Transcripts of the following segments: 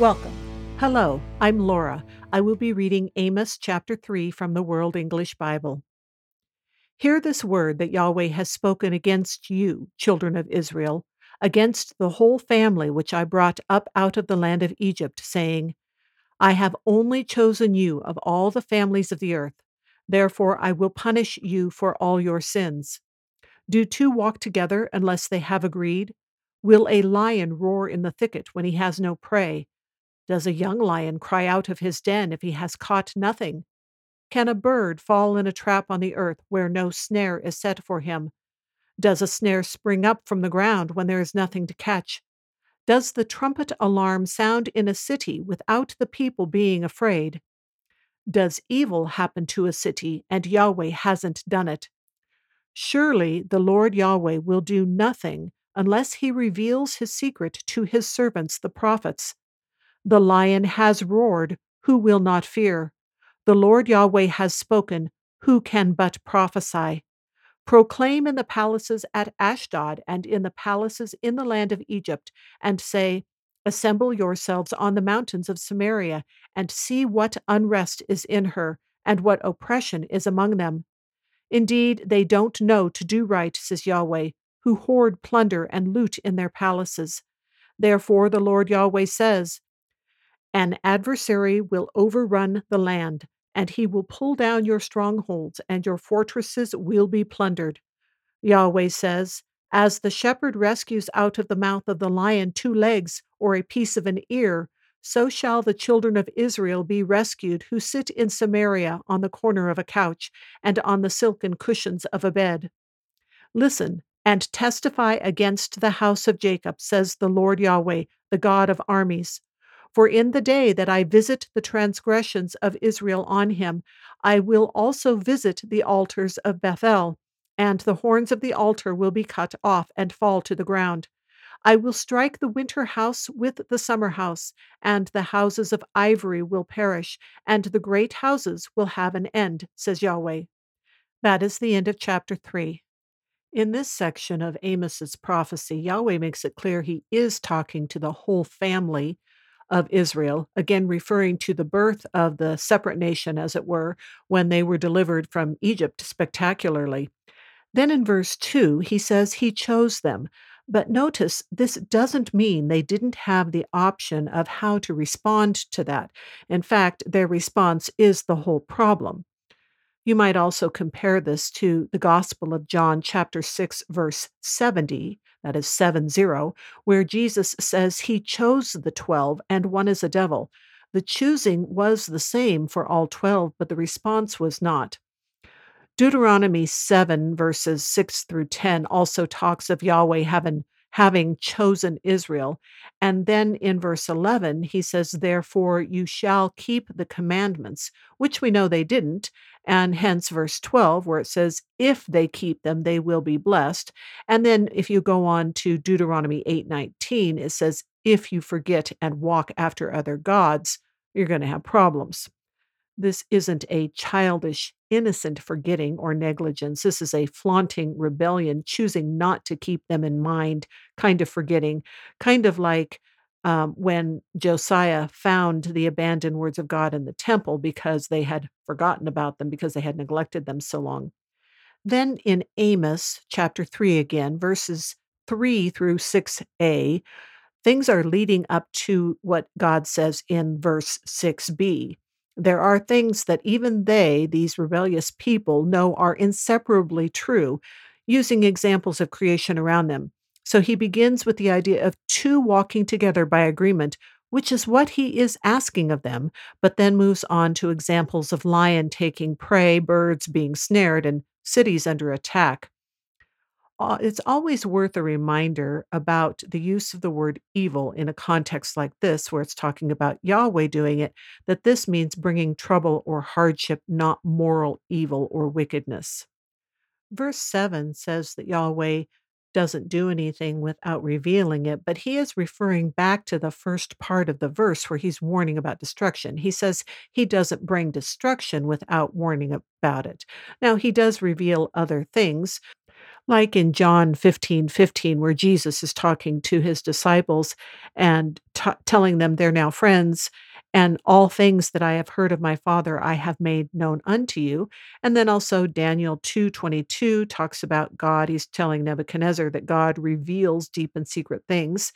Welcome. Hello, I'm Laura. I will be reading Amos chapter 3 from the World English Bible. Hear this word that Yahweh has spoken against you, children of Israel, against the whole family which I brought up out of the land of Egypt, saying, I have only chosen you of all the families of the earth. Therefore I will punish you for all your sins. Do two walk together unless they have agreed? Will a lion roar in the thicket when he has no prey? Does a young lion cry out of his den if he has caught nothing? Can a bird fall in a trap on the earth where no snare is set for him? Does a snare spring up from the ground when there is nothing to catch? Does the trumpet alarm sound in a city without the people being afraid? Does evil happen to a city and Yahweh hasn't done it? Surely the Lord Yahweh will do nothing unless he reveals his secret to his servants the prophets. The lion has roared, who will not fear? The Lord Yahweh has spoken, who can but prophesy? Proclaim in the palaces at Ashdod and in the palaces in the land of Egypt, and say, Assemble yourselves on the mountains of Samaria, and see what unrest is in her, and what oppression is among them. Indeed, they don't know to do right, says Yahweh, who hoard plunder and loot in their palaces. Therefore, the Lord Yahweh says, an adversary will overrun the land, and he will pull down your strongholds, and your fortresses will be plundered. Yahweh says, As the shepherd rescues out of the mouth of the lion two legs or a piece of an ear, so shall the children of Israel be rescued who sit in Samaria on the corner of a couch and on the silken cushions of a bed. Listen and testify against the house of Jacob, says the Lord Yahweh, the God of armies. For in the day that I visit the transgressions of Israel on him, I will also visit the altars of Bethel, and the horns of the altar will be cut off and fall to the ground. I will strike the winter house with the summer house, and the houses of ivory will perish, and the great houses will have an end, says Yahweh. That is the end of chapter 3. In this section of Amos's prophecy, Yahweh makes it clear he is talking to the whole family of Israel, again referring to the birth of the separate nation, as it were, when they were delivered from Egypt spectacularly. Then in verse 2, he says he chose them. But notice this doesn't mean they didn't have the option of how to respond to that. In fact, their response is the whole problem. You might also compare this to the Gospel of John, chapter 6, verse 70, that is 7 0, where Jesus says he chose the 12 and one is a devil. The choosing was the same for all 12, but the response was not. Deuteronomy 7, verses 6 through 10, also talks of Yahweh having, having chosen Israel. And then in verse 11, he says, Therefore you shall keep the commandments, which we know they didn't, and hence verse 12 where it says if they keep them they will be blessed and then if you go on to deuteronomy 8:19 it says if you forget and walk after other gods you're going to have problems this isn't a childish innocent forgetting or negligence this is a flaunting rebellion choosing not to keep them in mind kind of forgetting kind of like um, when Josiah found the abandoned words of God in the temple because they had forgotten about them because they had neglected them so long. Then in Amos chapter 3 again, verses 3 through 6a, things are leading up to what God says in verse 6b. There are things that even they, these rebellious people, know are inseparably true, using examples of creation around them. So he begins with the idea of two walking together by agreement, which is what he is asking of them, but then moves on to examples of lion taking prey, birds being snared, and cities under attack. It's always worth a reminder about the use of the word evil in a context like this, where it's talking about Yahweh doing it, that this means bringing trouble or hardship, not moral evil or wickedness. Verse 7 says that Yahweh doesn't do anything without revealing it, but he is referring back to the first part of the verse where he's warning about destruction. He says he doesn't bring destruction without warning about it. Now, he does reveal other things, like in John 15 15, where Jesus is talking to his disciples and t- telling them they're now friends, and all things that I have heard of my Father I have made known unto you. And then also Daniel 2 22 talks about God. He's telling Nebuchadnezzar that God reveals deep and secret things.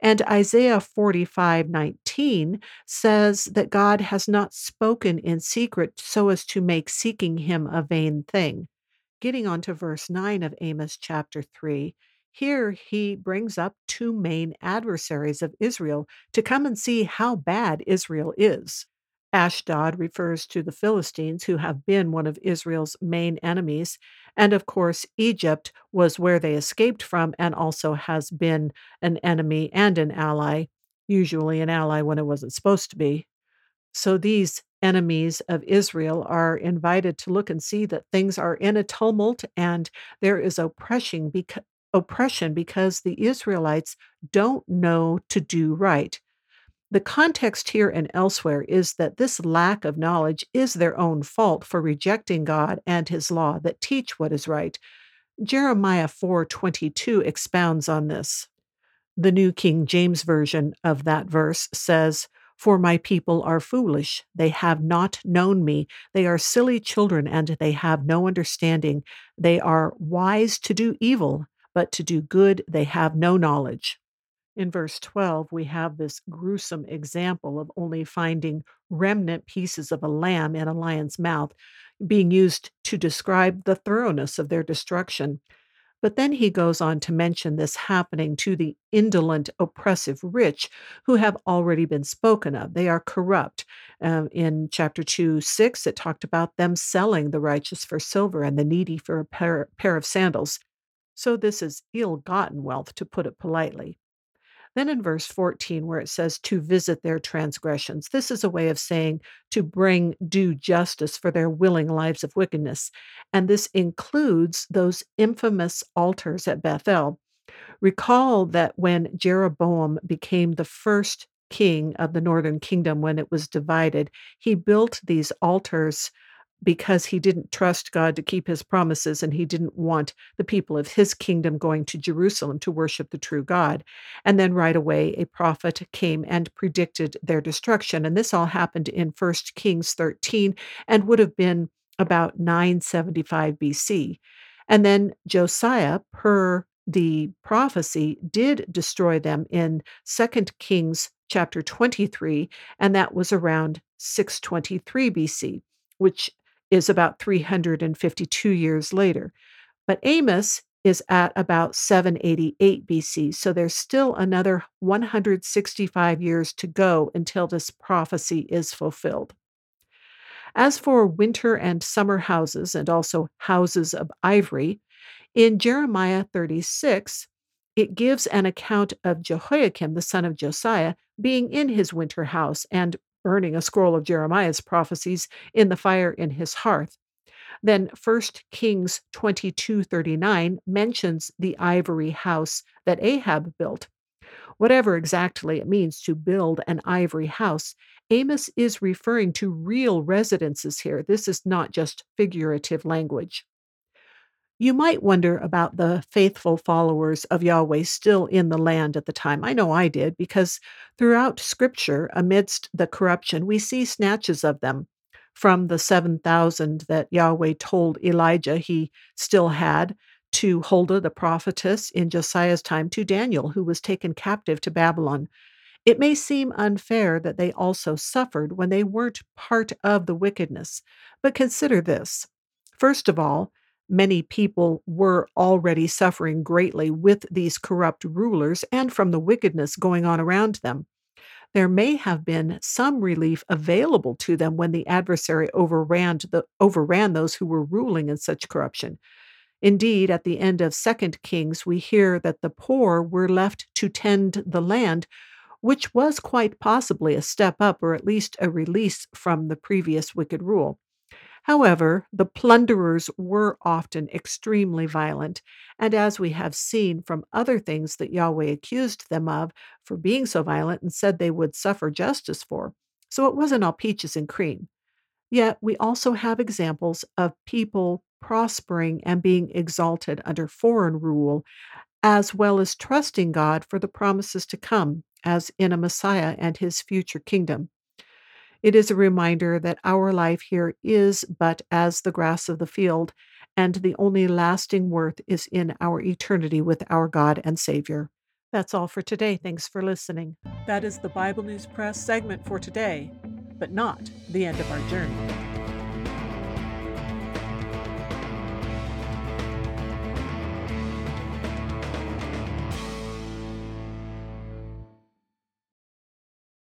And Isaiah 45 19 says that God has not spoken in secret so as to make seeking him a vain thing getting on to verse 9 of Amos chapter 3, here he brings up two main adversaries of Israel to come and see how bad Israel is. Ashdod refers to the Philistines, who have been one of Israel's main enemies. And of course, Egypt was where they escaped from and also has been an enemy and an ally, usually an ally when it wasn't supposed to be. So these enemies of Israel are invited to look and see that things are in a tumult and there is oppression because oppression because the Israelites don't know to do right. The context here and elsewhere is that this lack of knowledge is their own fault for rejecting God and his law that teach what is right. Jeremiah 4:22 expounds on this. The New King James version of that verse says, for my people are foolish. They have not known me. They are silly children, and they have no understanding. They are wise to do evil, but to do good they have no knowledge. In verse 12, we have this gruesome example of only finding remnant pieces of a lamb in a lion's mouth being used to describe the thoroughness of their destruction. But then he goes on to mention this happening to the indolent, oppressive rich who have already been spoken of. They are corrupt. Um, in chapter 2, 6, it talked about them selling the righteous for silver and the needy for a pair, pair of sandals. So this is ill gotten wealth, to put it politely. Then in verse 14, where it says to visit their transgressions, this is a way of saying to bring due justice for their willing lives of wickedness. And this includes those infamous altars at Bethel. Recall that when Jeroboam became the first king of the northern kingdom, when it was divided, he built these altars because he didn't trust God to keep his promises and he didn't want the people of his kingdom going to Jerusalem to worship the true God. And then right away, a prophet came and predicted their destruction. And this all happened in 1 Kings 13 and would have been about 975 BC. And then Josiah, per the prophecy, did destroy them in 2 Kings chapter 23, and that was around 623 BC, which is about 352 years later. But Amos is at about 788 BC. So there's still another 165 years to go until this prophecy is fulfilled. As for winter and summer houses, and also houses of ivory, in Jeremiah 36, it gives an account of Jehoiakim, the son of Josiah, being in his winter house and burning a scroll of Jeremiah's prophecies in the fire in his hearth. Then 1 Kings 22:39 mentions the ivory house that Ahab built. Whatever exactly it means to build an ivory house, Amos is referring to real residences here. This is not just figurative language. You might wonder about the faithful followers of Yahweh still in the land at the time. I know I did, because throughout Scripture, amidst the corruption, we see snatches of them from the 7,000 that Yahweh told Elijah he still had, to Huldah the prophetess in Josiah's time, to Daniel, who was taken captive to Babylon. It may seem unfair that they also suffered when they weren't part of the wickedness, but consider this. First of all, many people were already suffering greatly with these corrupt rulers and from the wickedness going on around them. There may have been some relief available to them when the adversary overran, the, overran those who were ruling in such corruption. Indeed, at the end of Second Kings, we hear that the poor were left to tend the land, which was quite possibly a step up or at least a release from the previous wicked rule. However, the plunderers were often extremely violent, and as we have seen from other things that Yahweh accused them of for being so violent and said they would suffer justice for, so it wasn't all peaches and cream. Yet we also have examples of people prospering and being exalted under foreign rule, as well as trusting God for the promises to come, as in a Messiah and his future kingdom. It is a reminder that our life here is but as the grass of the field, and the only lasting worth is in our eternity with our God and Savior. That's all for today. Thanks for listening. That is the Bible News Press segment for today but not the end of our journey.